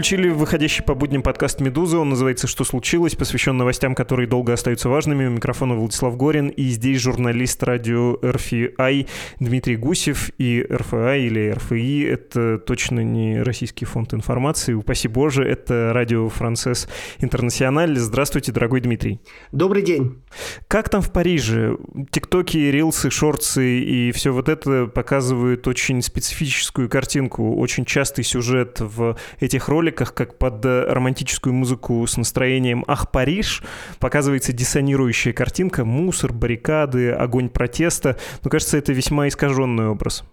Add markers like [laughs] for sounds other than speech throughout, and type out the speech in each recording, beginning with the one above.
включили выходящий по будням подкаст «Медуза». Он называется «Что случилось?», посвящен новостям, которые долго остаются важными. У микрофона Владислав Горин. И здесь журналист радио РФИ Дмитрий Гусев. И РФИ или РФИ — это точно не российский фонд информации. Упаси Боже, это радио «Францесс Интернациональ». Здравствуйте, дорогой Дмитрий. Добрый день. Как там в Париже? Тиктоки, рилсы, шорцы и все вот это показывают очень специфическую картинку, очень частый сюжет в этих роликах, как под э, романтическую музыку с настроением «Ах, Париж» показывается диссонирующая картинка, мусор, баррикады, огонь протеста. Ну, кажется, это весьма искаженный образ.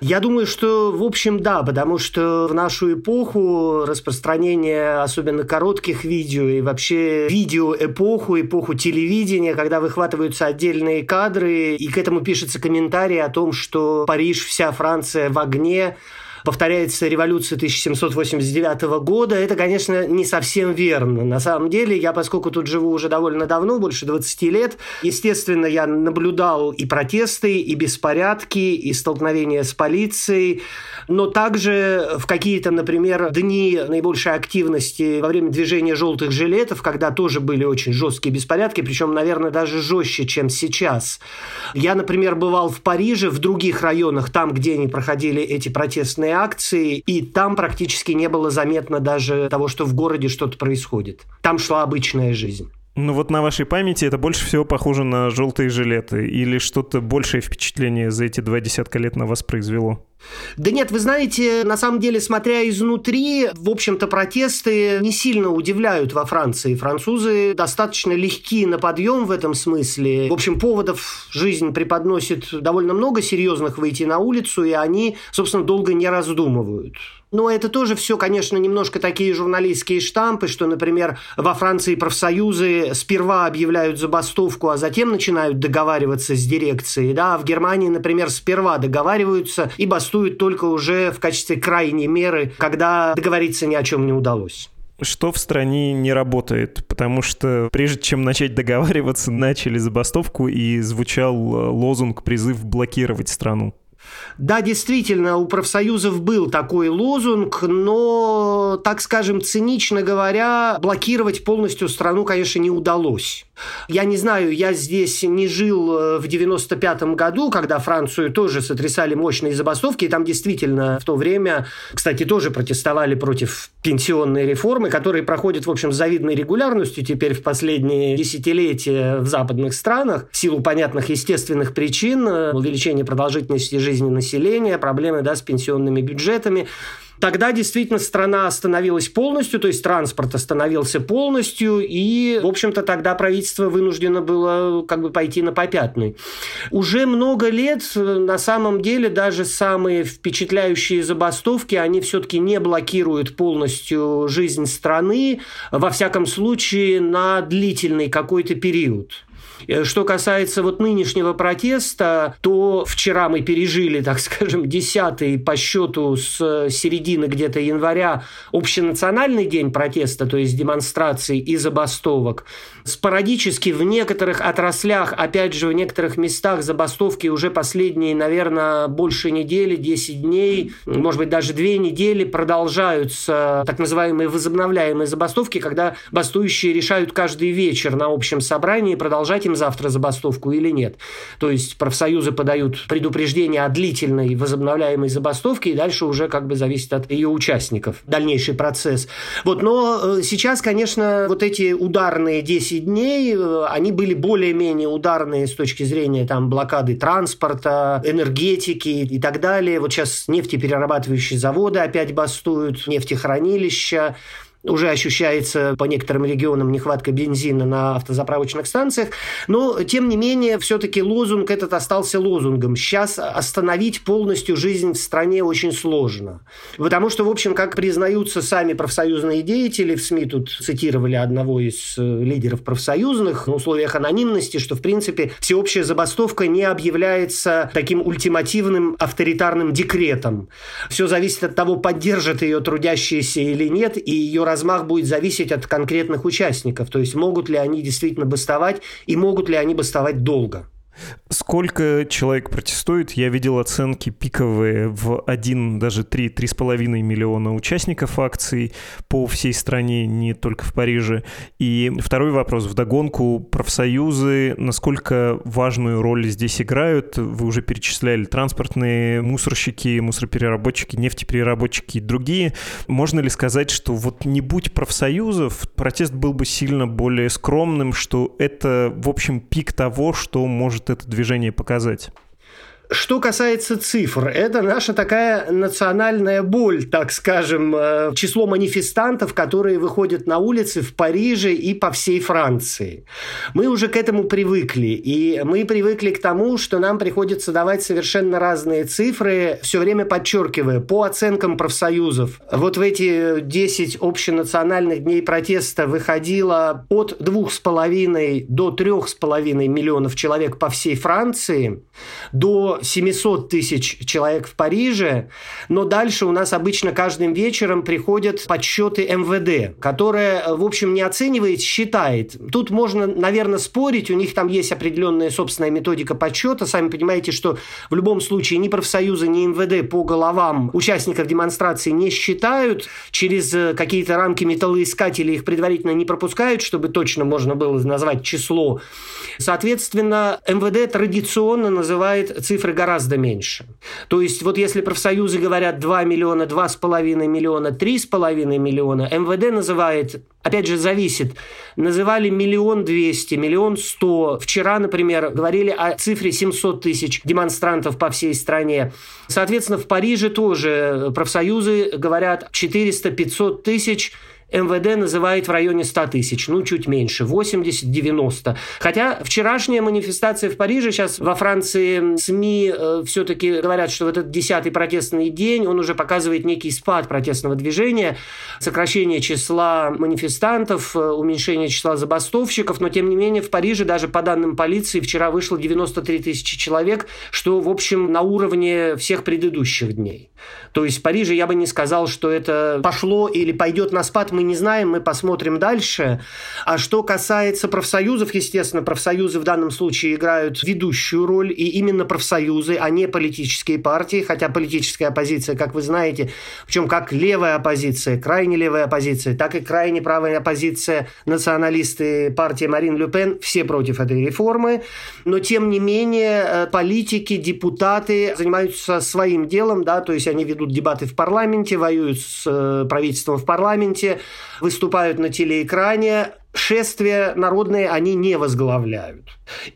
Я думаю, что, в общем, да, потому что в нашу эпоху распространение особенно коротких видео и вообще видео-эпоху, эпоху телевидения, когда выхватываются отдельные кадры, и к этому пишется комментарий о том, что Париж, вся Франция в огне, повторяется революция 1789 года, это, конечно, не совсем верно. На самом деле, я, поскольку тут живу уже довольно давно, больше 20 лет, естественно, я наблюдал и протесты, и беспорядки, и столкновения с полицией, но также в какие-то, например, дни наибольшей активности во время движения желтых жилетов, когда тоже были очень жесткие беспорядки, причем, наверное, даже жестче, чем сейчас. Я, например, бывал в Париже, в других районах, там, где они проходили эти протестные акции, и там практически не было заметно даже того, что в городе что-то происходит. Там шла обычная жизнь. Ну вот на вашей памяти это больше всего похоже на желтые жилеты или что-то большее впечатление за эти два десятка лет на вас произвело? Да нет, вы знаете, на самом деле, смотря изнутри, в общем-то, протесты не сильно удивляют во Франции. Французы достаточно легки на подъем в этом смысле. В общем, поводов жизнь преподносит довольно много серьезных выйти на улицу, и они, собственно, долго не раздумывают. Но это тоже все, конечно, немножко такие журналистские штампы, что, например, во Франции профсоюзы сперва объявляют забастовку, а затем начинают договариваться с дирекцией. Да? А в Германии, например, сперва договариваются и бастуют только уже в качестве крайней меры, когда договориться ни о чем не удалось что в стране не работает, потому что прежде чем начать договариваться, начали забастовку и звучал э, лозунг призыв блокировать страну. Да, действительно, у профсоюзов был такой лозунг, но, так скажем, цинично говоря, блокировать полностью страну, конечно, не удалось. Я не знаю, я здесь не жил э, в 95-м году, когда Францию тоже сотрясали мощные забастовки, и там действительно в то время, кстати, тоже протестовали против пенсионной реформы, которые проходят, в общем, с завидной регулярностью теперь в последние десятилетия в западных странах, в силу понятных естественных причин, э, увеличения продолжительности жизни населения, проблемы да, с пенсионными бюджетами. Тогда действительно страна остановилась полностью, то есть транспорт остановился полностью, и, в общем-то, тогда правительство вынуждено было как бы пойти на попятный. Уже много лет, на самом деле, даже самые впечатляющие забастовки, они все-таки не блокируют полностью жизнь страны, во всяком случае, на длительный какой-то период. Э, что касается вот нынешнего протеста, то вчера мы пережили, так скажем, десятый по счету с середины где-то января общенациональный день протеста, то есть демонстраций и забастовок. Спорадически в некоторых отраслях, опять же, в некоторых местах забастовки уже последние, наверное, больше недели, 10 дней, может быть, даже две недели продолжаются так называемые возобновляемые забастовки, когда бастующие решают каждый вечер на общем собрании продолжать им завтра забастовку или нет. То есть профсоюзы подают предупреждение о длительной возобновляемой забастовке, и дальше уже как бы зависит от ее участников дальнейший процесс. Вот, но э, сейчас, конечно, вот эти ударные 10 дней, э, они были более-менее ударные с точки зрения там блокады транспорта, энергетики и так далее. Вот сейчас нефтеперерабатывающие заводы опять бастуют, нефтехранилища, уже ощущается по некоторым регионам нехватка бензина на автозаправочных станциях, но, тем не менее, все-таки лозунг этот остался лозунгом. Сейчас остановить полностью жизнь в стране очень сложно. Потому что, в общем, как признаются сами профсоюзные деятели, в СМИ тут цитировали одного из э, лидеров профсоюзных на условиях анонимности, что, в принципе, всеобщая забастовка не объявляется таким ультимативным авторитарным декретом. Все зависит от того, поддержат ее трудящиеся или нет, и ее размах будет зависеть от конкретных участников, то есть могут ли они действительно бастовать и могут ли они бастовать долго. Сколько человек протестует? Я видел оценки пиковые в 1, даже 3, 3,5 миллиона участников акций по всей стране, не только в Париже. И второй вопрос. Вдогонку профсоюзы, насколько важную роль здесь играют? Вы уже перечисляли транспортные мусорщики, мусоропереработчики, нефтепереработчики и другие. Можно ли сказать, что вот не будь профсоюзов, протест был бы сильно более скромным, что это, в общем, пик того, что может это движение показать? Что касается цифр, это наша такая национальная боль, так скажем, э, число манифестантов, которые выходят на улицы в Париже и по всей Франции. Мы уже к этому привыкли, и мы привыкли к тому, что нам приходится давать совершенно разные цифры, все время подчеркивая, по оценкам профсоюзов. Вот в эти 10 общенациональных дней протеста выходило от 2,5 до 3,5 миллионов человек по всей Франции, до 700 тысяч человек в Париже, но дальше у нас обычно каждым вечером приходят подсчеты МВД, которое, в общем, не оценивает, считает. Тут можно, наверное, спорить, у них там есть определенная собственная методика подсчета. Сами понимаете, что в любом случае ни профсоюзы, ни МВД по головам участников демонстрации не считают, через э, какие-то рамки металлоискателей их предварительно не пропускают, чтобы точно можно было назвать число. Соответственно, МВД традиционно называет цифры цифры гораздо меньше. То есть вот если профсоюзы говорят 2 миллиона, 2,5 миллиона, 3,5 миллиона, МВД называет, опять же, зависит, называли миллион двести, миллион сто. Вчера, например, говорили о цифре 700 тысяч демонстрантов по всей стране. Соответственно, в Париже тоже профсоюзы говорят 400-500 тысяч МВД называет в районе 100 тысяч, ну, чуть меньше, 80-90. Хотя вчерашняя манифестация в Париже, сейчас во Франции СМИ э, все-таки говорят, что в этот десятый протестный день он уже показывает некий спад протестного движения, сокращение числа манифестантов, э, уменьшение числа забастовщиков, но тем не менее в Париже даже по данным полиции вчера вышло 93 тысячи человек, что, в общем, на уровне всех предыдущих дней. То есть в Париже я бы не сказал, что это пошло или пойдет на спад, мы не знаем, мы посмотрим дальше. А что касается профсоюзов, естественно, профсоюзы в данном случае играют ведущую роль, и именно профсоюзы, а не политические партии, хотя политическая оппозиция, как вы знаете, причем как левая оппозиция, крайне левая оппозиция, так и крайне правая оппозиция, националисты партии Марин Ле Пен, все против этой реформы, но тем не менее э, политики, депутаты занимаются своим делом, да, то есть они ведут дебаты в парламенте, воюют с э, правительством в парламенте, выступают на телеэкране, шествия народные они не возглавляют.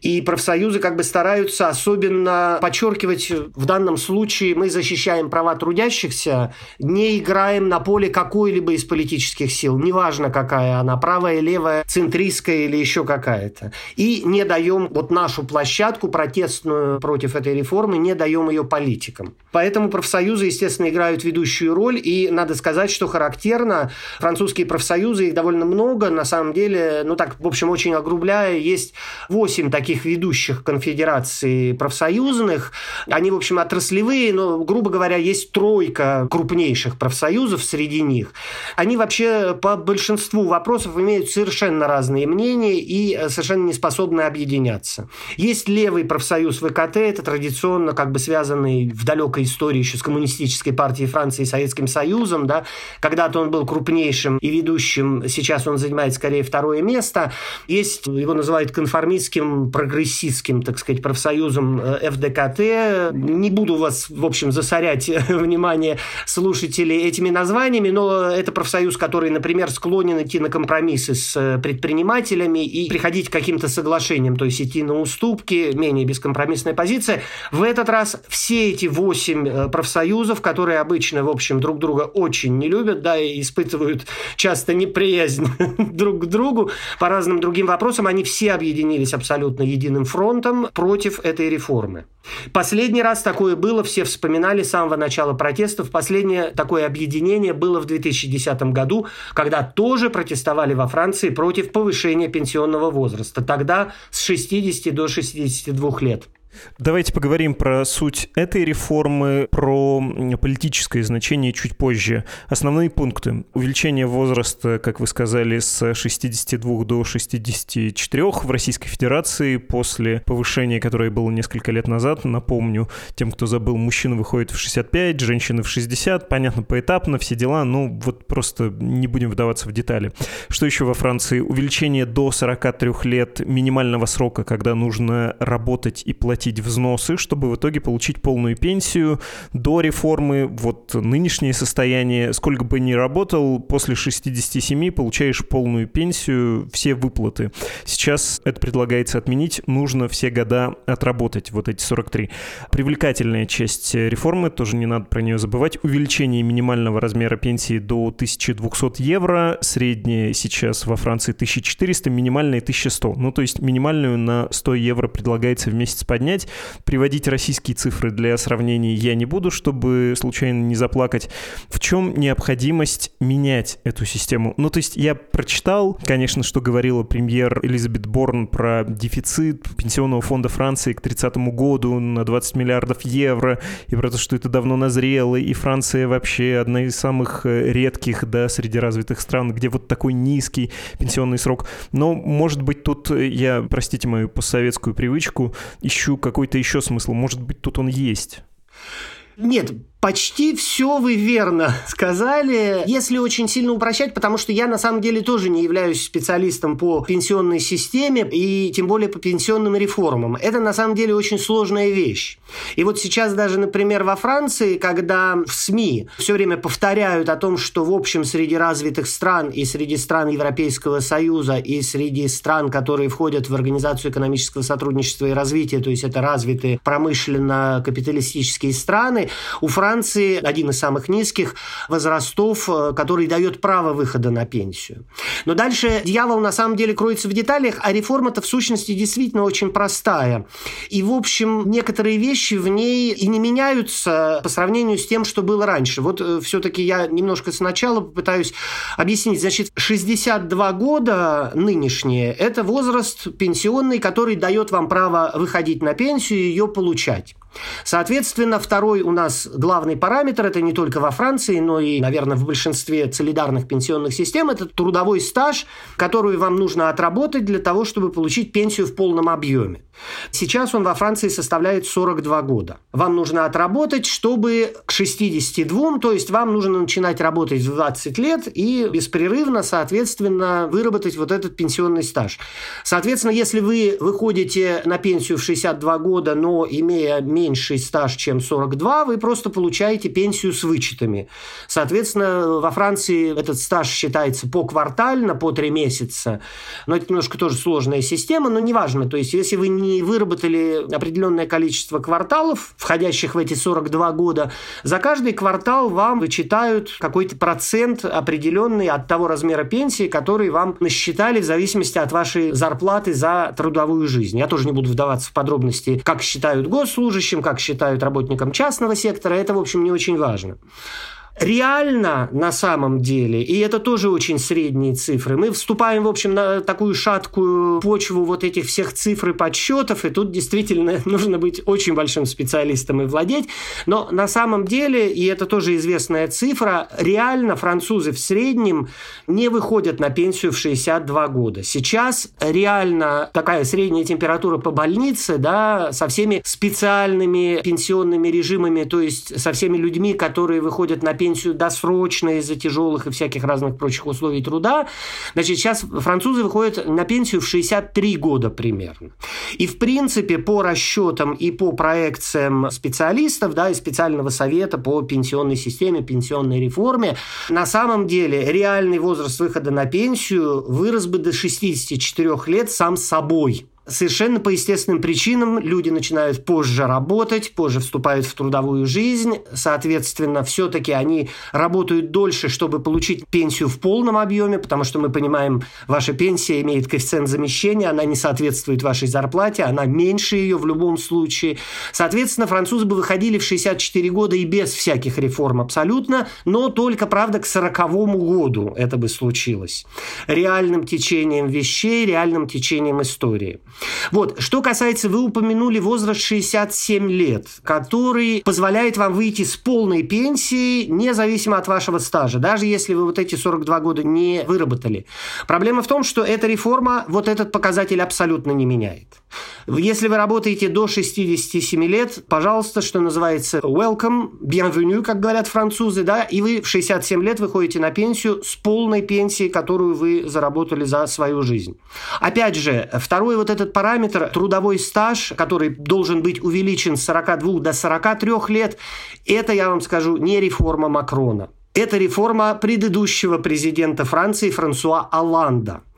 И профсоюзы как бы стараются особенно подчеркивать, в данном случае мы защищаем права трудящихся, не играем на поле какой-либо из политических сил, неважно какая она, правая, левая, центристская или еще какая-то. И не даем вот нашу площадку протестную против этой реформы, не даем ее политикам. Поэтому профсоюзы, естественно, играют ведущую роль, и надо сказать, что характерно, французские профсоюзы, их довольно много, на самом деле, ну так, в общем, очень огрубляя, есть 8 восемь таких ведущих конфедераций профсоюзных. Они, в общем, отраслевые, но, грубо говоря, есть тройка крупнейших профсоюзов среди них. Они вообще по большинству вопросов имеют совершенно разные мнения и совершенно не способны объединяться. Есть левый профсоюз ВКТ, это традиционно как бы связанный в далекой истории еще с коммунистической партией Франции и Советским Союзом. Да? Когда-то он был крупнейшим и ведущим, сейчас он занимает скорее второе место. Есть, его называют конформистским прогрессистским, так сказать, профсоюзом э, ФДКТ. Не буду вас, в общем, засорять внимание слушателей этими названиями, но это профсоюз, который, например, склонен идти на компромиссы с э, предпринимателями и приходить к каким-то соглашениям, то есть идти на уступки, менее бескомпромиссная позиция. В этот раз все эти восемь э, профсоюзов, которые обычно, в общем, друг друга очень не любят, да, и испытывают часто неприязнь [laughs] друг к другу по разным другим вопросам, они все объединились абсолютно абсолютно единым фронтом против этой реформы. Последний раз такое было, все вспоминали с самого начала протестов. Последнее такое объединение было в 2010 году, когда тоже протестовали во Франции против повышения пенсионного возраста. Тогда с 60 до 62 лет. Давайте поговорим про суть этой реформы, про политическое значение чуть позже. Основные пункты. Увеличение возраста, как вы сказали, с 62 до 64 в Российской Федерации после повышения, которое было несколько лет назад. Напомню, тем, кто забыл, мужчина выходит в 65, женщины в 60. Понятно, поэтапно, все дела. Ну, вот просто не будем вдаваться в детали. Что еще во Франции? Увеличение до 43 лет минимального срока, когда нужно работать и платить платить взносы, чтобы в итоге получить полную пенсию. До реформы вот нынешнее состояние, сколько бы ни работал, после 67 получаешь полную пенсию, все выплаты. Сейчас это предлагается отменить, нужно все года отработать, вот эти 43. Привлекательная часть реформы, тоже не надо про нее забывать, увеличение минимального размера пенсии до 1200 евро, средняя сейчас во Франции 1400, минимальная 1100. Ну, то есть минимальную на 100 евро предлагается в месяц поднять, сравнять. Приводить российские цифры для сравнения я не буду, чтобы случайно не заплакать. В чем необходимость менять эту систему? Ну, то есть я прочитал, конечно, что говорила премьер Элизабет Борн про дефицит пенсионного фонда Франции к 30 году на 20 миллиардов евро, и про то, что это давно назрело, и Франция вообще одна из самых э, редких, да, среди развитых стран, где вот такой низкий пенсионный срок. Но, может быть, тут я, простите мою постсоветскую привычку, ищу какой-то еще смысл. Может быть, тут он есть. Нет, Почти все вы верно сказали, если очень сильно упрощать, потому что я на самом деле тоже не являюсь специалистом по пенсионной системе и тем более по пенсионным реформам. Это на самом деле очень сложная вещь. И вот сейчас даже, например, во Франции, когда в СМИ все время повторяют о том, что в общем среди развитых стран и среди стран Европейского Союза и среди стран, которые входят в Организацию экономического сотрудничества и развития, то есть это развитые промышленно-капиталистические страны, у Франции Франции один из самых низких возрастов, э, который дает право выхода на пенсию. Но дальше дьявол на самом деле кроется в деталях, а реформа-то в сущности действительно очень простая. И, в общем, некоторые вещи в ней и не меняются по сравнению с тем, что было раньше. Вот э, все-таки я немножко сначала попытаюсь объяснить. Значит, 62 года нынешние – это возраст пенсионный, который дает вам право выходить на пенсию и ее получать. Соответственно, второй у нас главный параметр, это не только во Франции, но и, наверное, в большинстве солидарных пенсионных систем, это трудовой стаж, который вам нужно отработать для того, чтобы получить пенсию в полном объеме. Сейчас он во Франции составляет 42 года. Вам нужно отработать, чтобы к 62, то есть вам нужно начинать работать в 20 лет и беспрерывно, соответственно, выработать вот этот пенсионный стаж. Соответственно, если вы выходите на пенсию в 62 года, но имея меньший стаж, чем 42, вы просто получаете пенсию с вычетами. Соответственно, во Франции этот стаж считается поквартально, по 3 месяца. Но это немножко тоже сложная система, но неважно. То есть, если вы не они выработали определенное количество кварталов, входящих в эти 42 года, за каждый квартал вам вычитают какой-то процент определенный от того размера пенсии, который вам насчитали в зависимости от вашей зарплаты за трудовую жизнь. Я тоже не буду вдаваться в подробности, как считают госслужащим, как считают работникам частного сектора. Это, в общем, не очень важно. Реально на самом деле, и это тоже очень средние цифры, мы вступаем, в общем, на такую шаткую почву вот этих всех цифр и подсчетов, и тут действительно [laughs] нужно быть очень большим специалистом и владеть. Но на самом деле, и это тоже известная цифра, реально французы в среднем не выходят на пенсию в 62 года. Сейчас реально такая средняя температура по больнице, да, со всеми специальными пенсионными режимами, то есть со всеми людьми, которые выходят на пенсию досрочно из-за тяжелых и всяких разных прочих условий труда. Значит, сейчас французы выходят на пенсию в 63 года примерно. И, в принципе, по расчетам и по проекциям специалистов, да, и специального совета по пенсионной системе, пенсионной реформе, на самом деле реальный возраст выхода на пенсию вырос бы до 64 лет сам собой. Совершенно по естественным причинам люди начинают позже работать, позже вступают в трудовую жизнь. Соответственно, все-таки они работают дольше, чтобы получить пенсию в полном объеме, потому что мы понимаем, ваша пенсия имеет коэффициент замещения, она не соответствует вашей зарплате, она меньше ее в любом случае. Соответственно, французы бы выходили в 64 года и без всяких реформ абсолютно, но только, правда, к 40 году это бы случилось. Реальным течением вещей, реальным течением истории. Вот, что касается, вы упомянули возраст 67 лет, который позволяет вам выйти с полной пенсии, независимо от вашего стажа, даже если вы вот эти 42 года не выработали. Проблема в том, что эта реформа вот этот показатель абсолютно не меняет. Если вы работаете до 67 лет, пожалуйста, что называется, welcome, bienvenue, как говорят французы, да, и вы в 67 лет выходите на пенсию с полной пенсией, которую вы заработали за свою жизнь. Опять же, второй вот этот параметр, трудовой стаж, который должен быть увеличен с 42 до 43 лет, это, я вам скажу, не реформа Макрона. Это реформа предыдущего президента Франции Франсуа Оланда –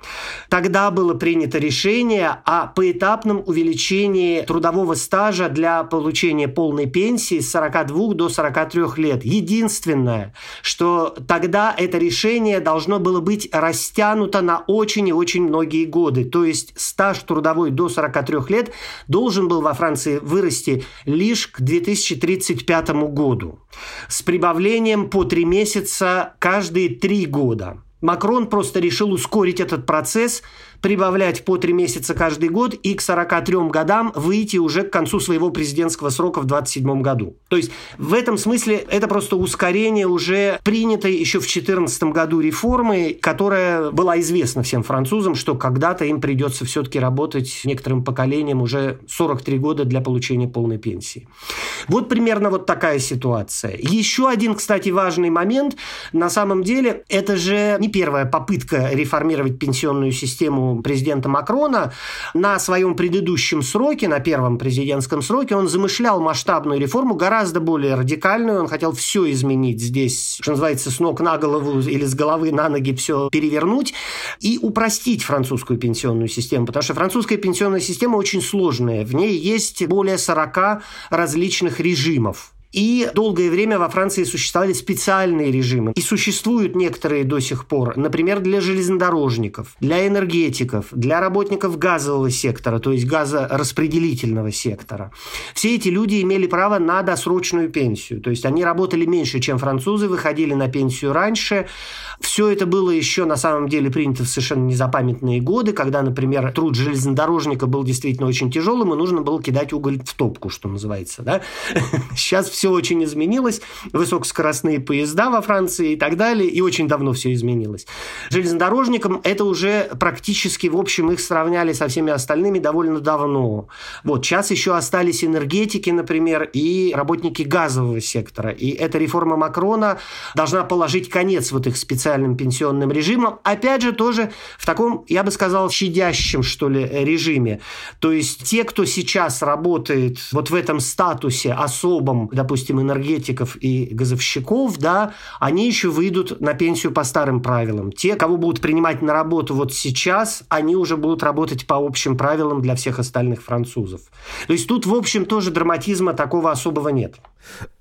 Тогда было принято решение о поэтапном увеличении трудового стажа для получения полной пенсии с 42 до 43 лет. Единственное, что тогда это решение должно было быть растянуто на очень и очень многие годы. То есть стаж трудовой до 43 лет должен был во Франции вырасти лишь к 2035 году с прибавлением по три месяца каждые три года. Макрон просто решил ускорить этот процесс прибавлять по три месяца каждый год и к 43 годам выйти уже к концу своего президентского срока в 27 году. То есть в этом смысле это просто ускорение уже принятой еще в 2014 году реформы, которая была известна всем французам, что когда-то им придется все-таки работать некоторым поколением уже 43 года для получения полной пенсии. Вот примерно вот такая ситуация. Еще один, кстати, важный момент. На самом деле, это же не первая попытка реформировать пенсионную систему президента Макрона на своем предыдущем сроке, на первом президентском сроке, он замышлял масштабную реформу, гораздо более радикальную. Он хотел все изменить здесь, что называется, с ног на голову или с головы на ноги все перевернуть и упростить французскую пенсионную систему, потому что французская пенсионная система очень сложная. В ней есть более 40 различных режимов. И долгое время во Франции существовали специальные режимы. И существуют некоторые до сих пор. Например, для железнодорожников, для энергетиков, для работников газового сектора, то есть газораспределительного сектора. Все эти люди имели право на досрочную пенсию. То есть они работали меньше, чем французы, выходили на пенсию раньше. Все это было еще на самом деле принято в совершенно незапамятные годы, когда, например, труд железнодорожника был действительно очень тяжелым, и нужно было кидать уголь в топку, что называется. Да? [laughs] Сейчас все очень изменилось. Высокоскоростные поезда во Франции и так далее, и очень давно все изменилось. Железнодорожникам это уже практически, в общем, их сравняли со всеми остальными довольно давно. Вот, сейчас еще остались энергетики, например, и работники газового сектора. И эта реформа Макрона должна положить конец вот их специальным пенсионным режимом, опять же, тоже в таком, я бы сказал, щадящем, что ли, режиме. То есть те, кто сейчас работает вот в этом статусе особом, допустим, энергетиков и газовщиков, да, они еще выйдут на пенсию по старым правилам. Те, кого будут принимать на работу вот сейчас, они уже будут работать по общим правилам для всех остальных французов. То есть тут, в общем, тоже драматизма такого особого нет.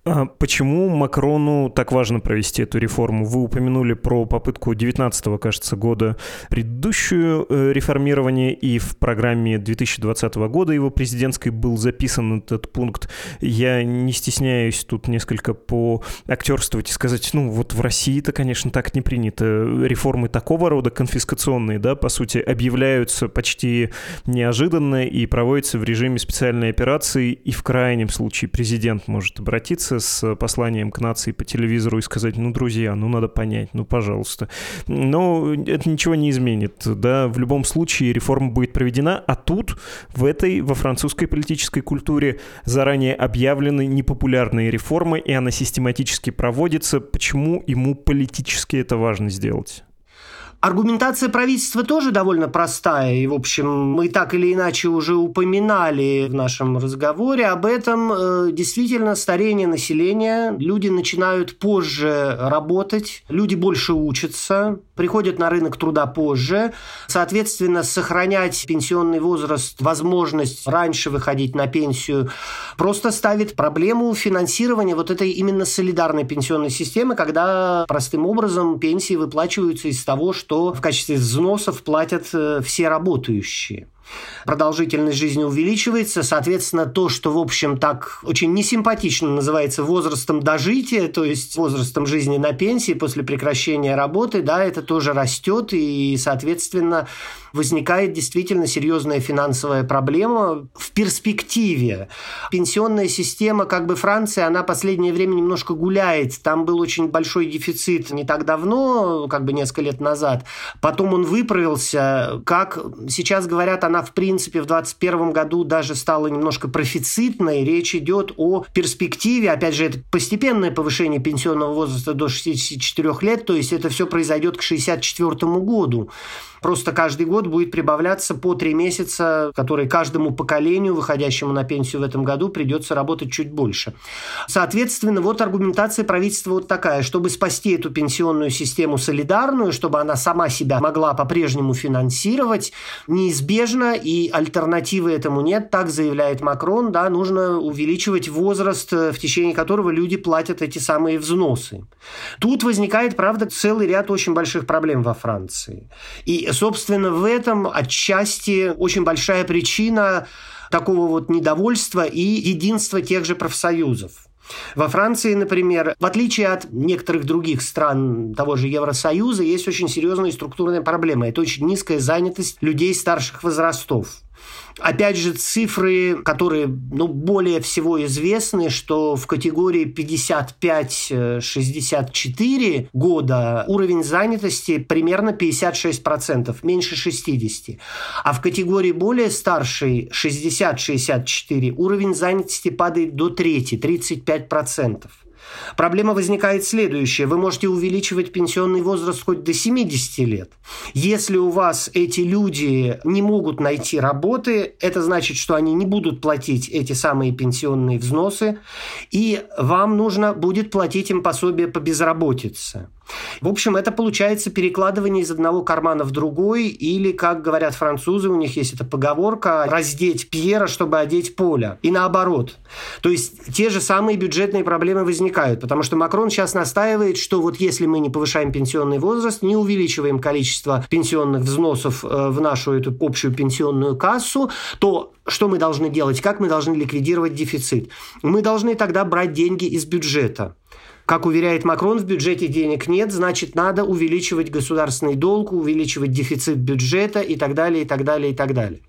А почему Макрону так важно провести эту реформу? Вы упомянули про попытку 19 кажется, года предыдущую э, реформирование, и в программе 2020 года его президентской был записан этот пункт. Я не стесняюсь тут несколько по актерствовать и сказать, ну вот в России-то, конечно, так не принято. Реформы такого рода, конфискационные, да, по сути, объявляются почти неожиданно и проводятся в режиме специальной операции, и в крайнем случае президент может обратиться обратиться с посланием к нации по телевизору и сказать, ну, друзья, ну, надо понять, ну, пожалуйста. Но это ничего не изменит, да, в любом случае реформа будет проведена, а тут, в этой, во французской политической культуре заранее объявлены непопулярные реформы, и она систематически проводится. Почему ему политически это важно сделать? Аргументация правительства тоже довольно простая. И, в общем, мы так или иначе уже упоминали в нашем разговоре об этом. Э, действительно, старение населения. Люди начинают позже работать, люди больше учатся, приходят на рынок труда позже. Соответственно, сохранять пенсионный возраст, возможность раньше выходить на пенсию, просто ставит проблему финансирования вот этой именно солидарной пенсионной системы, когда простым образом пенсии выплачиваются из того, что что в качестве взносов платят э, все работающие. Продолжительность жизни увеличивается, соответственно, то, что, в общем, так очень несимпатично называется возрастом дожития, то есть возрастом жизни на пенсии после прекращения работы, да, это тоже растет, и, соответственно, возникает действительно серьезная финансовая проблема в перспективе. Пенсионная система как бы Франции, она последнее время немножко гуляет. Там был очень большой дефицит не так давно, как бы несколько лет назад. Потом он выправился. Как сейчас говорят, она в принципе в 2021 году даже стала немножко профицитной. Речь идет о перспективе, опять же, это постепенное повышение пенсионного возраста до 64 лет, то есть это все произойдет к 64 году. Просто каждый год будет прибавляться по три месяца, которые каждому поколению, выходящему на пенсию в этом году, придется работать чуть больше. Соответственно, вот аргументация правительства вот такая. Чтобы спасти эту пенсионную систему солидарную, чтобы она сама себя могла по-прежнему финансировать, неизбежно, и альтернативы этому нет, так заявляет Макрон, да, нужно увеличивать возраст, в течение которого люди платят эти самые взносы. Тут возникает, правда, целый ряд очень больших проблем во Франции. И собственно, в этом отчасти очень большая причина такого вот недовольства и единства тех же профсоюзов. Во Франции, например, в отличие от некоторых других стран того же Евросоюза, есть очень серьезная структурная проблема. Это очень низкая занятость людей старших возрастов. Опять же, цифры, которые ну, более всего известны, что в категории 55-64 года уровень занятости примерно 56%, меньше 60%. А в категории более старшей 60-64 уровень занятости падает до трети, 35%. Проблема возникает следующая. Вы можете увеличивать пенсионный возраст хоть до 70 лет. Если у вас эти люди не могут найти работы, это значит, что они не будут платить эти самые пенсионные взносы, и вам нужно будет платить им пособие по безработице. В общем, это получается перекладывание из одного кармана в другой, или, как говорят французы, у них есть эта поговорка, раздеть Пьера, чтобы одеть Поля. И наоборот. То есть те же самые бюджетные проблемы возникают, потому что Макрон сейчас настаивает, что вот если мы не повышаем пенсионный возраст, не увеличиваем количество пенсионных взносов э, в нашу эту общую пенсионную кассу, то что мы должны делать? Как мы должны ликвидировать дефицит? Мы должны тогда брать деньги из бюджета. Как уверяет Макрон, в бюджете денег нет, значит, надо увеличивать государственный долг, увеличивать дефицит бюджета и так далее, и так далее, и так далее.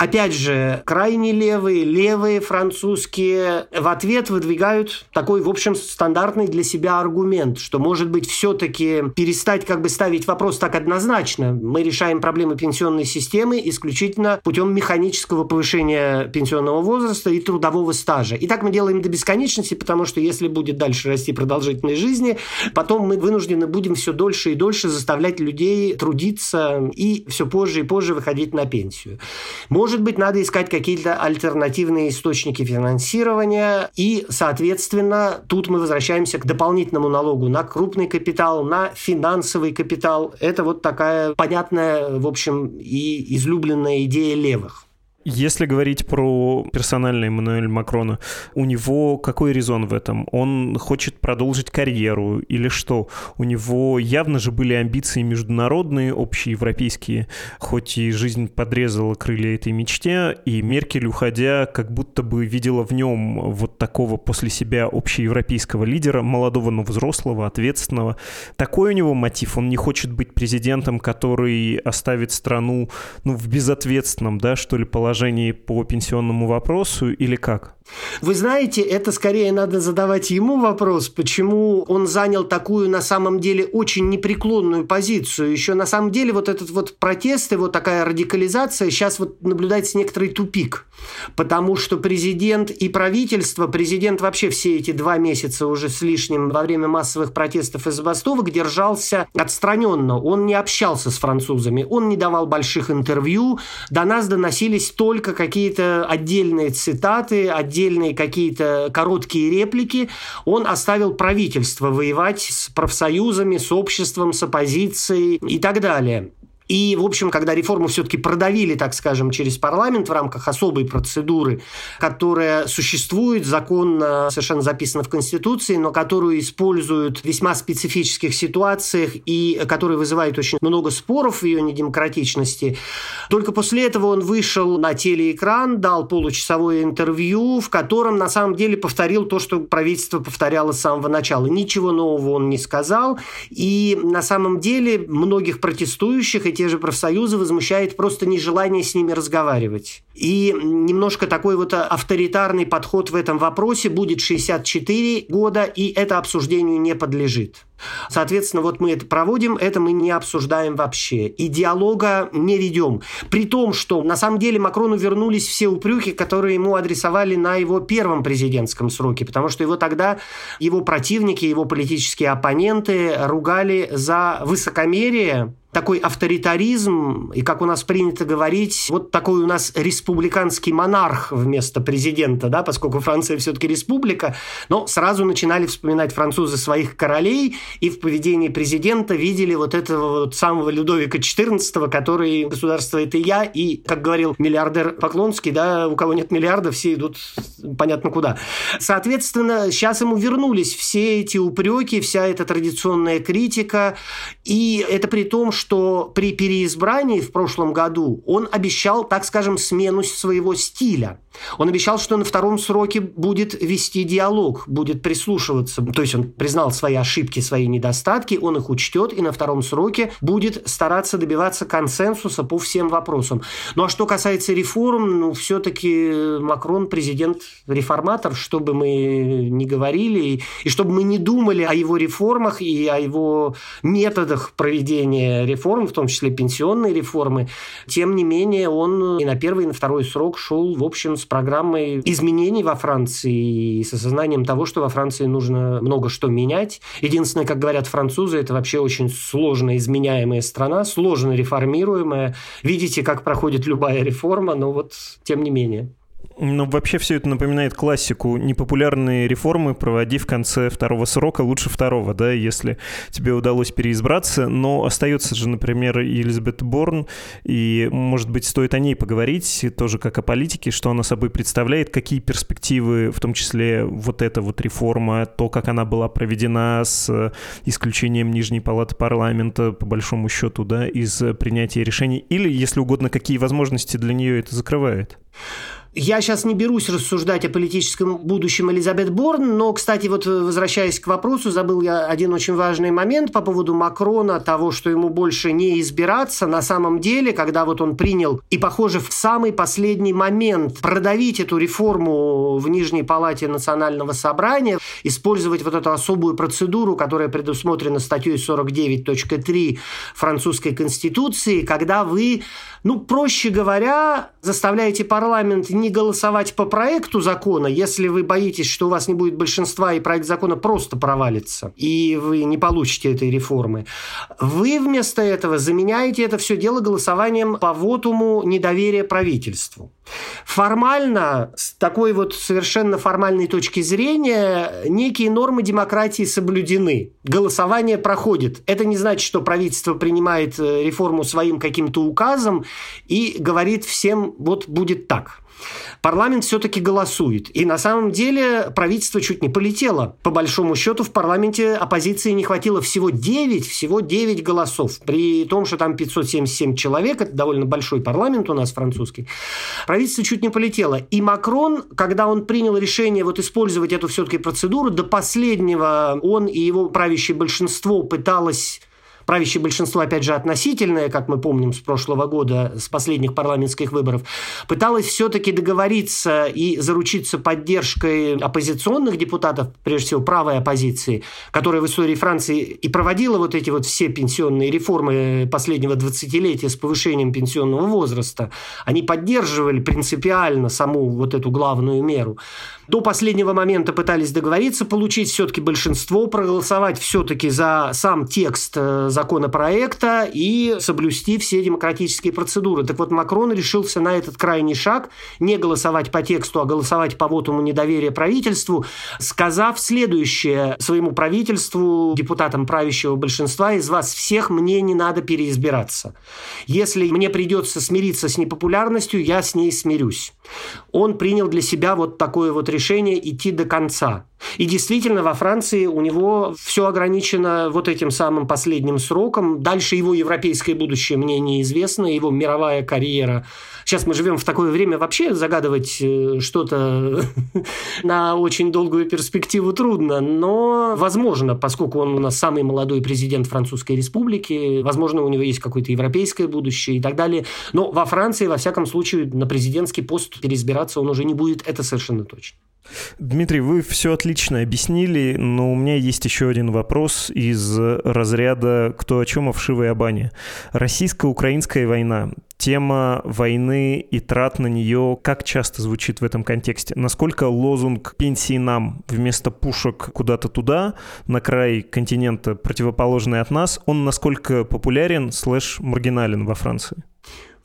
Опять же, крайне левые, левые французские в ответ выдвигают такой, в общем, стандартный для себя аргумент, что, может быть, все-таки перестать как бы ставить вопрос так однозначно. Мы решаем проблемы пенсионной системы исключительно путем механического повышения пенсионного возраста и трудового стажа. И так мы делаем до бесконечности, потому что если будет дальше расти продолжительность жизни, потом мы вынуждены будем все дольше и дольше заставлять людей трудиться и все позже и позже выходить на пенсию. Может может быть, надо искать какие-то альтернативные источники финансирования, и, соответственно, тут мы возвращаемся к дополнительному налогу на крупный капитал, на финансовый капитал. Это вот такая понятная, в общем, и излюбленная идея левых. Если говорить про персональный Эммануэль Макрона, у него какой резон в этом? Он хочет продолжить карьеру или что? У него явно же были амбиции международные, общеевропейские, хоть и жизнь подрезала крылья этой мечте, и Меркель, уходя, как будто бы видела в нем вот такого после себя общеевропейского лидера, молодого, но взрослого, ответственного. Такой у него мотив. Он не хочет быть президентом, который оставит страну ну, в безответственном, да, что ли, положении положении по пенсионному вопросу или как? Вы знаете, это скорее надо задавать ему вопрос, почему он занял такую на самом деле очень непреклонную позицию. Еще на самом деле вот этот вот протест вот такая радикализация сейчас вот наблюдается некоторый тупик. Потому что президент и правительство, президент вообще все эти два месяца уже с лишним во время массовых протестов и забастовок держался отстраненно. Он не общался с французами, он не давал больших интервью, до нас доносились только какие-то отдельные цитаты, отдельные отдельные какие-то короткие реплики, он оставил правительство воевать с профсоюзами, с обществом, с оппозицией и так далее. И, в общем, когда реформу все-таки продавили, так скажем, через парламент в рамках особой процедуры, которая существует, законно совершенно записана в Конституции, но которую используют в весьма специфических ситуациях и которая вызывает очень много споров в ее недемократичности, только после этого он вышел на телеэкран, дал получасовое интервью, в котором на самом деле повторил то, что правительство повторяло с самого начала. Ничего нового он не сказал. И на самом деле многих протестующих эти те же профсоюзы возмущает просто нежелание с ними разговаривать. И немножко такой вот авторитарный подход в этом вопросе будет 64 года, и это обсуждению не подлежит. Соответственно, вот мы это проводим, это мы не обсуждаем вообще. И диалога не ведем. При том, что на самом деле Макрону вернулись все упреки, которые ему адресовали на его первом президентском сроке, потому что его тогда его противники, его политические оппоненты ругали за высокомерие такой авторитаризм, и, как у нас принято говорить, вот такой у нас республиканский монарх вместо президента, да, поскольку Франция все-таки республика, но сразу начинали вспоминать французы своих королей, и в поведении президента видели вот этого вот самого Людовика XIV, который государство это я, и, как говорил миллиардер Поклонский, да, у кого нет миллиарда, все идут понятно куда. Соответственно, сейчас ему вернулись все эти упреки, вся эта традиционная критика, и это при том, что при переизбрании в прошлом году он обещал, так скажем, смену своего стиля. Он обещал, что на втором сроке будет вести диалог, будет прислушиваться. То есть он признал свои ошибки, свои недостатки, он их учтет и на втором сроке будет стараться добиваться консенсуса по всем вопросам. Ну а что касается реформ, ну все-таки Макрон президент-реформатор, что бы мы ни говорили, и, и чтобы мы не думали о его реформах и о его методах проведения реформ, в том числе пенсионной реформы, тем не менее он и на первый, и на второй срок шел, в общем, с программой изменений во Франции и с осознанием того, что во Франции нужно много что менять. Единственное, как говорят французы, это вообще очень сложно изменяемая страна, сложно реформируемая. Видите, как проходит любая реформа, но вот тем не менее. Ну, вообще все это напоминает классику. Непопулярные реформы проводи в конце второго срока, лучше второго, да, если тебе удалось переизбраться. Но остается же, например, Елизабет Борн, и, может быть, стоит о ней поговорить, тоже как о политике, что она собой представляет, какие перспективы, в том числе вот эта вот реформа, то, как она была проведена с исключением Нижней палаты парламента, по большому счету, да, из принятия решений, или, если угодно, какие возможности для нее это закрывает. Я сейчас не берусь рассуждать о политическом будущем Элизабет Борн, но, кстати, вот возвращаясь к вопросу, забыл я один очень важный момент по поводу Макрона, того, что ему больше не избираться. На самом деле, когда вот он принял и, похоже, в самый последний момент продавить эту реформу в Нижней Палате Национального собрания, использовать вот эту особую процедуру, которая предусмотрена статьей 49.3 французской конституции, когда вы, ну, проще говоря, заставляете парламент не голосовать по проекту закона, если вы боитесь, что у вас не будет большинства и проект закона просто провалится, и вы не получите этой реформы. Вы вместо этого заменяете это все дело голосованием по вотуму недоверия правительству. Формально, с такой вот совершенно формальной точки зрения, некие нормы демократии соблюдены. Голосование проходит. Это не значит, что правительство принимает э, реформу своим каким-то указом и говорит всем, вот будет так. Парламент все-таки голосует. И на самом деле правительство чуть не полетело. По большому счету в парламенте оппозиции не хватило всего 9, всего 9 голосов. При том, что там 577 человек, это довольно большой парламент у нас французский, правительство чуть не полетело. И Макрон, когда он принял решение вот использовать эту все-таки процедуру, до последнего он и его правящее большинство пыталось правящее большинство, опять же, относительное, как мы помним с прошлого года, с последних парламентских выборов, пыталось все-таки договориться и заручиться поддержкой оппозиционных депутатов, прежде всего правой оппозиции, которая в истории Франции и проводила вот эти вот все пенсионные реформы последнего 20-летия с повышением пенсионного возраста. Они поддерживали принципиально саму вот эту главную меру. До последнего момента пытались договориться, получить все-таки большинство, проголосовать все-таки за сам текст э, законопроекта и соблюсти все демократические процедуры. Так вот, Макрон решился на этот крайний шаг, не голосовать по тексту, а голосовать по вотуму недоверия правительству, сказав следующее своему правительству, депутатам правящего большинства, из вас всех мне не надо переизбираться. Если мне придется смириться с непопулярностью, я с ней смирюсь. Он принял для себя вот такое вот решение идти до конца. И действительно, во Франции у него все ограничено вот этим самым последним сроком. Дальше его европейское будущее мне неизвестно, его мировая карьера. Сейчас мы живем в такое время, вообще загадывать э, что-то [laughs] на очень долгую перспективу трудно, но возможно, поскольку он у нас самый молодой президент Французской Республики, возможно, у него есть какое-то европейское будущее и так далее. Но во Франции, во всяком случае, на президентский пост переизбираться он уже не будет, это совершенно точно. Дмитрий, вы все отлично объяснили, но у меня есть еще один вопрос из разряда «Кто о чем, о вшивой Абане». Российско-украинская война. Тема войны и трат на нее как часто звучит в этом контексте? Насколько лозунг «пенсии нам» вместо пушек куда-то туда, на край континента, противоположный от нас, он насколько популярен слэш маргинален во Франции?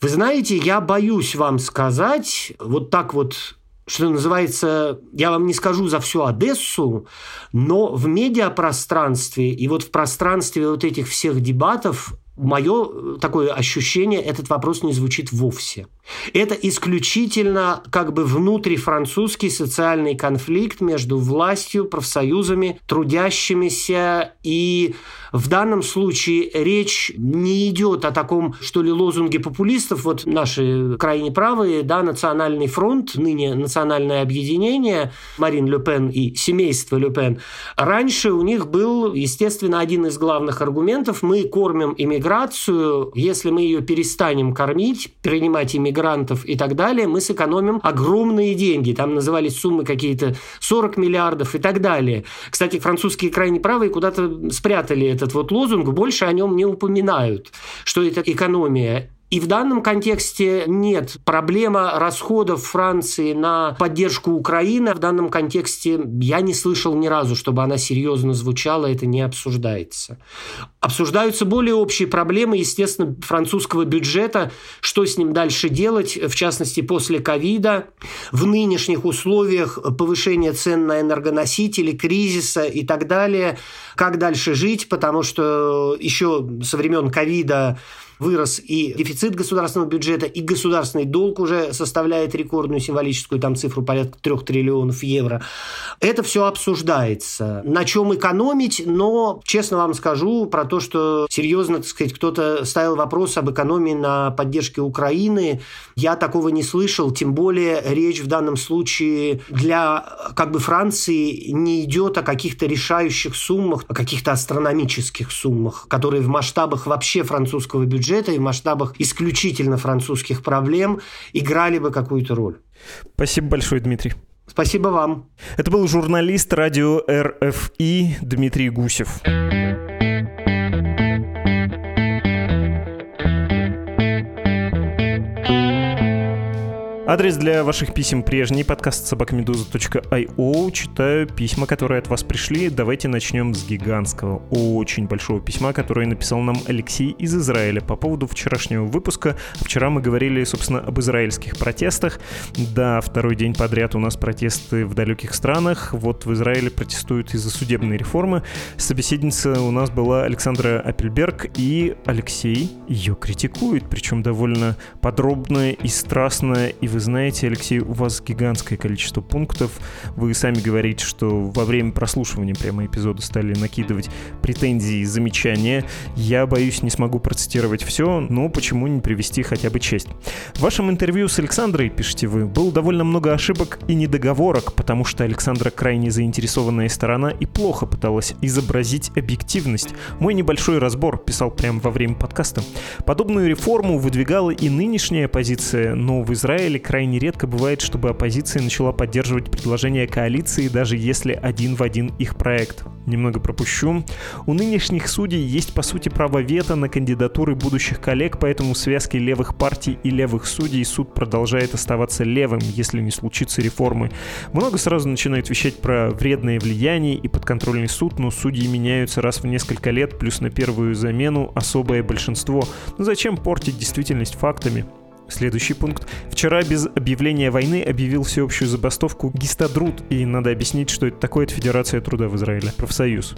Вы знаете, я боюсь вам сказать, вот так вот что называется, я вам не скажу за всю Одессу, но в медиапространстве и вот в пространстве вот этих всех дебатов мое такое ощущение, этот вопрос не звучит вовсе. Это исключительно как бы внутрифранцузский социальный конфликт между властью, профсоюзами, трудящимися и в данном случае речь не идет о таком, что ли, лозунге популистов, вот наши крайне правые, да, Национальный фронт, ныне Национальное объединение, Марин Ле Пен и семейство Ле Пен. Раньше у них был, естественно, один из главных аргументов, мы кормим иммиграцию, если мы ее перестанем кормить, принимать иммигрантов и так далее, мы сэкономим огромные деньги. Там назывались суммы какие-то 40 миллиардов и так далее. Кстати, французские крайне правые куда-то спрятали это этот вот лозунг, больше о нем не упоминают, что это экономия. И в данном контексте нет. Проблема расходов Франции на поддержку Украины. В данном контексте я не слышал ни разу, чтобы она серьезно звучала, это не обсуждается. Обсуждаются более общие проблемы, естественно, французского бюджета, что с ним дальше делать, в частности, после ковида, в нынешних условиях повышения цен на энергоносители, кризиса и так далее, как дальше жить, потому что еще со времен ковида вырос и дефицит государственного бюджета, и государственный долг уже составляет рекордную символическую там цифру порядка трех триллионов евро. Это все обсуждается. На чем экономить, но, честно вам скажу, про то, что серьезно, так сказать, кто-то ставил вопрос об экономии на поддержке Украины, я такого не слышал, тем более речь в данном случае для как бы Франции не идет о каких-то решающих суммах, о каких-то астрономических суммах, которые в масштабах вообще французского бюджета бюджета и в масштабах исключительно французских проблем играли бы какую-то роль. Спасибо большое, Дмитрий. Спасибо вам. Это был журналист радио РФИ Дмитрий Гусев. Адрес для ваших писем прежний, подкаст собакамедуза.io. Читаю письма, которые от вас пришли. Давайте начнем с гигантского, очень большого письма, которое написал нам Алексей из Израиля по поводу вчерашнего выпуска. Вчера мы говорили, собственно, об израильских протестах. Да, второй день подряд у нас протесты в далеких странах. Вот в Израиле протестуют из-за судебной реформы. Собеседница у нас была Александра Апельберг, и Алексей ее критикует, причем довольно подробно и страстно, и вы знаете, Алексей, у вас гигантское количество пунктов. Вы сами говорите, что во время прослушивания прямо эпизода стали накидывать претензии и замечания. Я боюсь, не смогу процитировать все, но почему не привести хотя бы честь. В вашем интервью с Александрой, пишете вы, было довольно много ошибок и недоговорок, потому что Александра крайне заинтересованная сторона и плохо пыталась изобразить объективность. Мой небольшой разбор писал прямо во время подкаста. Подобную реформу выдвигала и нынешняя оппозиция, но в Израиле крайне редко бывает, чтобы оппозиция начала поддерживать предложения коалиции, даже если один в один их проект. Немного пропущу. У нынешних судей есть, по сути, право вето на кандидатуры будущих коллег, поэтому в связке левых партий и левых судей суд продолжает оставаться левым, если не случится реформы. Много сразу начинают вещать про вредное влияние и подконтрольный суд, но судьи меняются раз в несколько лет, плюс на первую замену особое большинство. Но зачем портить действительность фактами? Следующий пункт. Вчера без объявления войны объявил всеобщую забастовку Гистадрут, и надо объяснить, что это такое. Это Федерация труда в Израиле, профсоюз.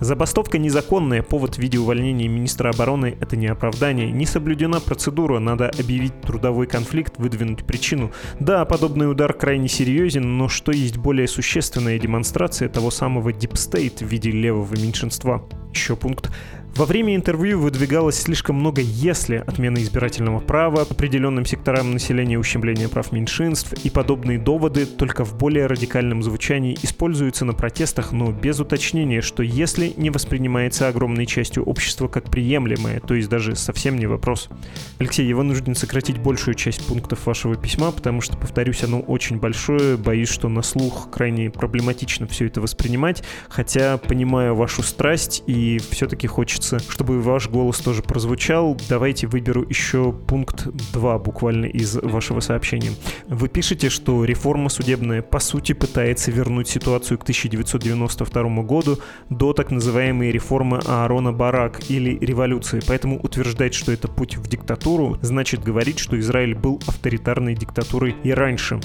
Забастовка незаконная, повод в виде увольнения министра обороны – это не оправдание. Не соблюдена процедура, надо объявить трудовой конфликт, выдвинуть причину. Да, подобный удар крайне серьезен, но что есть более существенная демонстрация того самого deep state в виде левого меньшинства? Еще пункт. Во время интервью выдвигалось слишком много «если» отмены избирательного права, определенным секторам населения ущемления прав меньшинств и подобные доводы только в более радикальном звучании используются на протестах, но без уточнения, что «если» не воспринимается огромной частью общества как приемлемое, то есть даже совсем не вопрос. Алексей, я вынужден сократить большую часть пунктов вашего письма, потому что, повторюсь, оно очень большое, боюсь, что на слух крайне проблематично все это воспринимать, хотя понимаю вашу страсть и все-таки хочется хочется, чтобы ваш голос тоже прозвучал, давайте выберу еще пункт 2 буквально из вашего сообщения. Вы пишете, что реформа судебная по сути пытается вернуть ситуацию к 1992 году до так называемой реформы Аарона Барак или революции. Поэтому утверждать, что это путь в диктатуру, значит говорить, что Израиль был авторитарной диктатурой и раньше.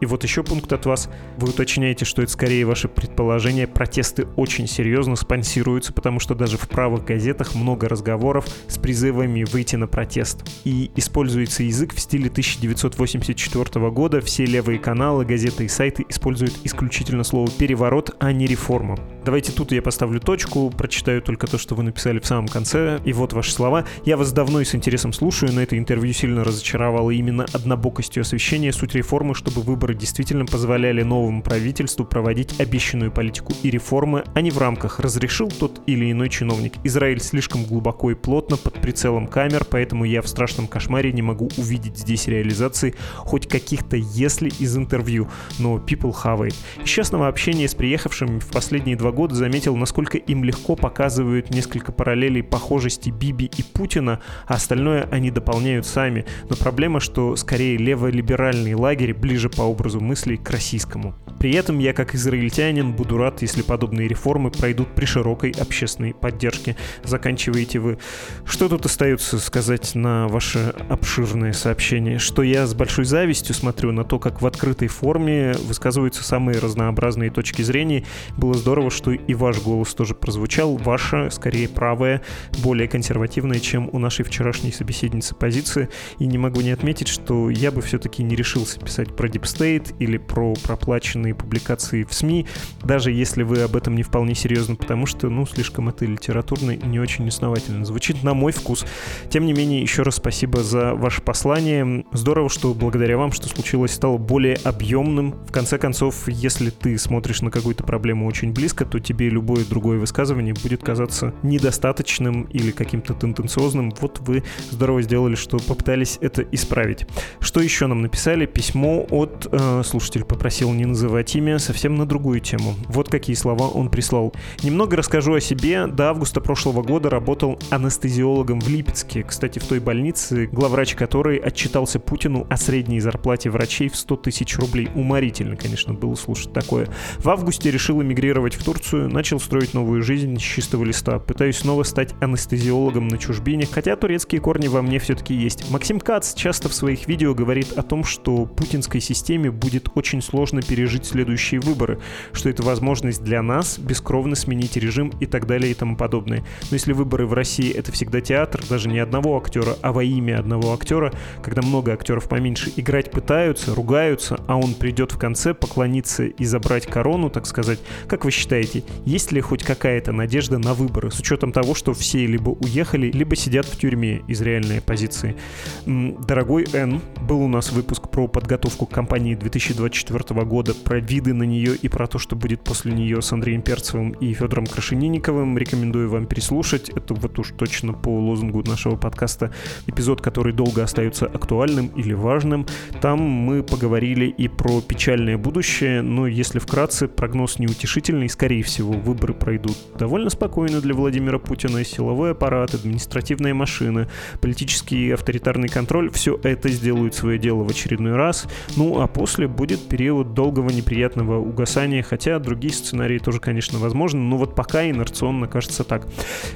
И вот еще пункт от вас. Вы уточняете, что это скорее ваше предположение. Протесты очень серьезно спонсируются, потому что даже в правых газетах много разговоров с призывами выйти на протест. И используется язык в стиле 1984 года. Все левые каналы, газеты и сайты используют исключительно слово «переворот», а не «реформа». Давайте тут я поставлю точку, прочитаю только то, что вы написали в самом конце. И вот ваши слова. Я вас давно и с интересом слушаю, но это интервью сильно разочаровало именно однобокостью освещения суть реформы, чтобы выборы которые действительно позволяли новому правительству проводить обещанную политику и реформы, а не в рамках «разрешил тот или иной чиновник». Израиль слишком глубоко и плотно под прицелом камер, поэтому я в страшном кошмаре не могу увидеть здесь реализации хоть каких-то «если» из интервью, но people have it. Из частного общения с приехавшими в последние два года заметил, насколько им легко показывают несколько параллелей похожести Биби и Путина, а остальное они дополняют сами. Но проблема, что скорее леволиберальный лагерь ближе по образу мыслей к российскому. При этом я, как израильтянин, буду рад, если подобные реформы пройдут при широкой общественной поддержке. Заканчиваете вы. Что тут остается сказать на ваше обширное сообщение? Что я с большой завистью смотрю на то, как в открытой форме высказываются самые разнообразные точки зрения. Было здорово, что и ваш голос тоже прозвучал. Ваша, скорее правая, более консервативная, чем у нашей вчерашней собеседницы позиции. И не могу не отметить, что я бы все-таки не решился писать про deep state или про проплаченные публикации в СМИ, даже если вы об этом не вполне серьезно, потому что, ну, слишком это литературно и не очень основательно звучит, на мой вкус. Тем не менее, еще раз спасибо за ваше послание. Здорово, что благодаря вам, что случилось, стало более объемным. В конце концов, если ты смотришь на какую-то проблему очень близко, то тебе любое другое высказывание будет казаться недостаточным или каким-то тенденциозным. Вот вы здорово сделали, что попытались это исправить. Что еще нам написали? Письмо от э, слушатель попросил не называть имя совсем на другую тему. Вот какие слова он прислал. Немного расскажу о себе. До августа прошлого года работал анестезиологом в Липецке. Кстати, в той больнице, главврач которой отчитался Путину о средней зарплате врачей в 100 тысяч рублей. Уморительно, конечно, было слушать такое. В августе решил эмигрировать в Турцию, начал строить новую жизнь с чистого листа. Пытаюсь снова стать анестезиологом на чужбине, хотя турецкие корни во мне все-таки есть. Максим Кац часто в своих видео говорит о том, что путинской системе будет очень сложно пережить следующие выборы, что это возможность для нас бескровно сменить режим и так далее и тому подобное. Но если выборы в России это всегда театр, даже не одного актера, а во имя одного актера, когда много актеров поменьше играть пытаются, ругаются, а он придет в конце поклониться и забрать корону, так сказать, как вы считаете, есть ли хоть какая-то надежда на выборы, с учетом того, что все либо уехали, либо сидят в тюрьме из реальной позиции? Дорогой Н, был у нас выпуск про подготовку к кампании 2024 года про виды на нее и про то, что будет после нее с Андреем Перцевым и Федором Крашенинниковым. Рекомендую вам переслушать. Это вот уж точно по лозунгу нашего подкаста эпизод, который долго остается актуальным или важным. Там мы поговорили и про печальное будущее, но если вкратце, прогноз неутешительный, скорее всего, выборы пройдут довольно спокойно для Владимира Путина. Силовой аппарат, административные машины, политический авторитарный контроль — все это сделают свое дело в очередной раз. Ну, а после будет период долгого неприятного угасания, хотя другие сценарии тоже, конечно, возможны, но вот пока инерционно кажется так.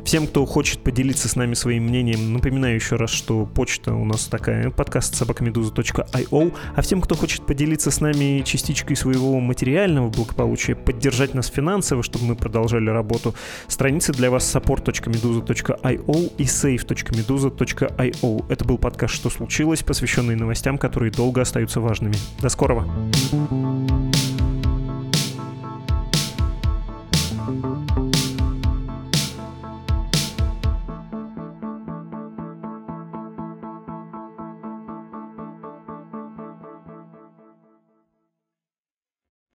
Всем, кто хочет поделиться с нами своим мнением, напоминаю еще раз, что почта у нас такая, подкаст собакамедуза.io, а всем, кто хочет поделиться с нами частичкой своего материального благополучия, поддержать нас финансово, чтобы мы продолжали работу, страницы для вас support.meduza.io и save.meduza.io. Это был подкаст «Что случилось?», посвященный новостям, которые долго остаются важными. До скорого. thank you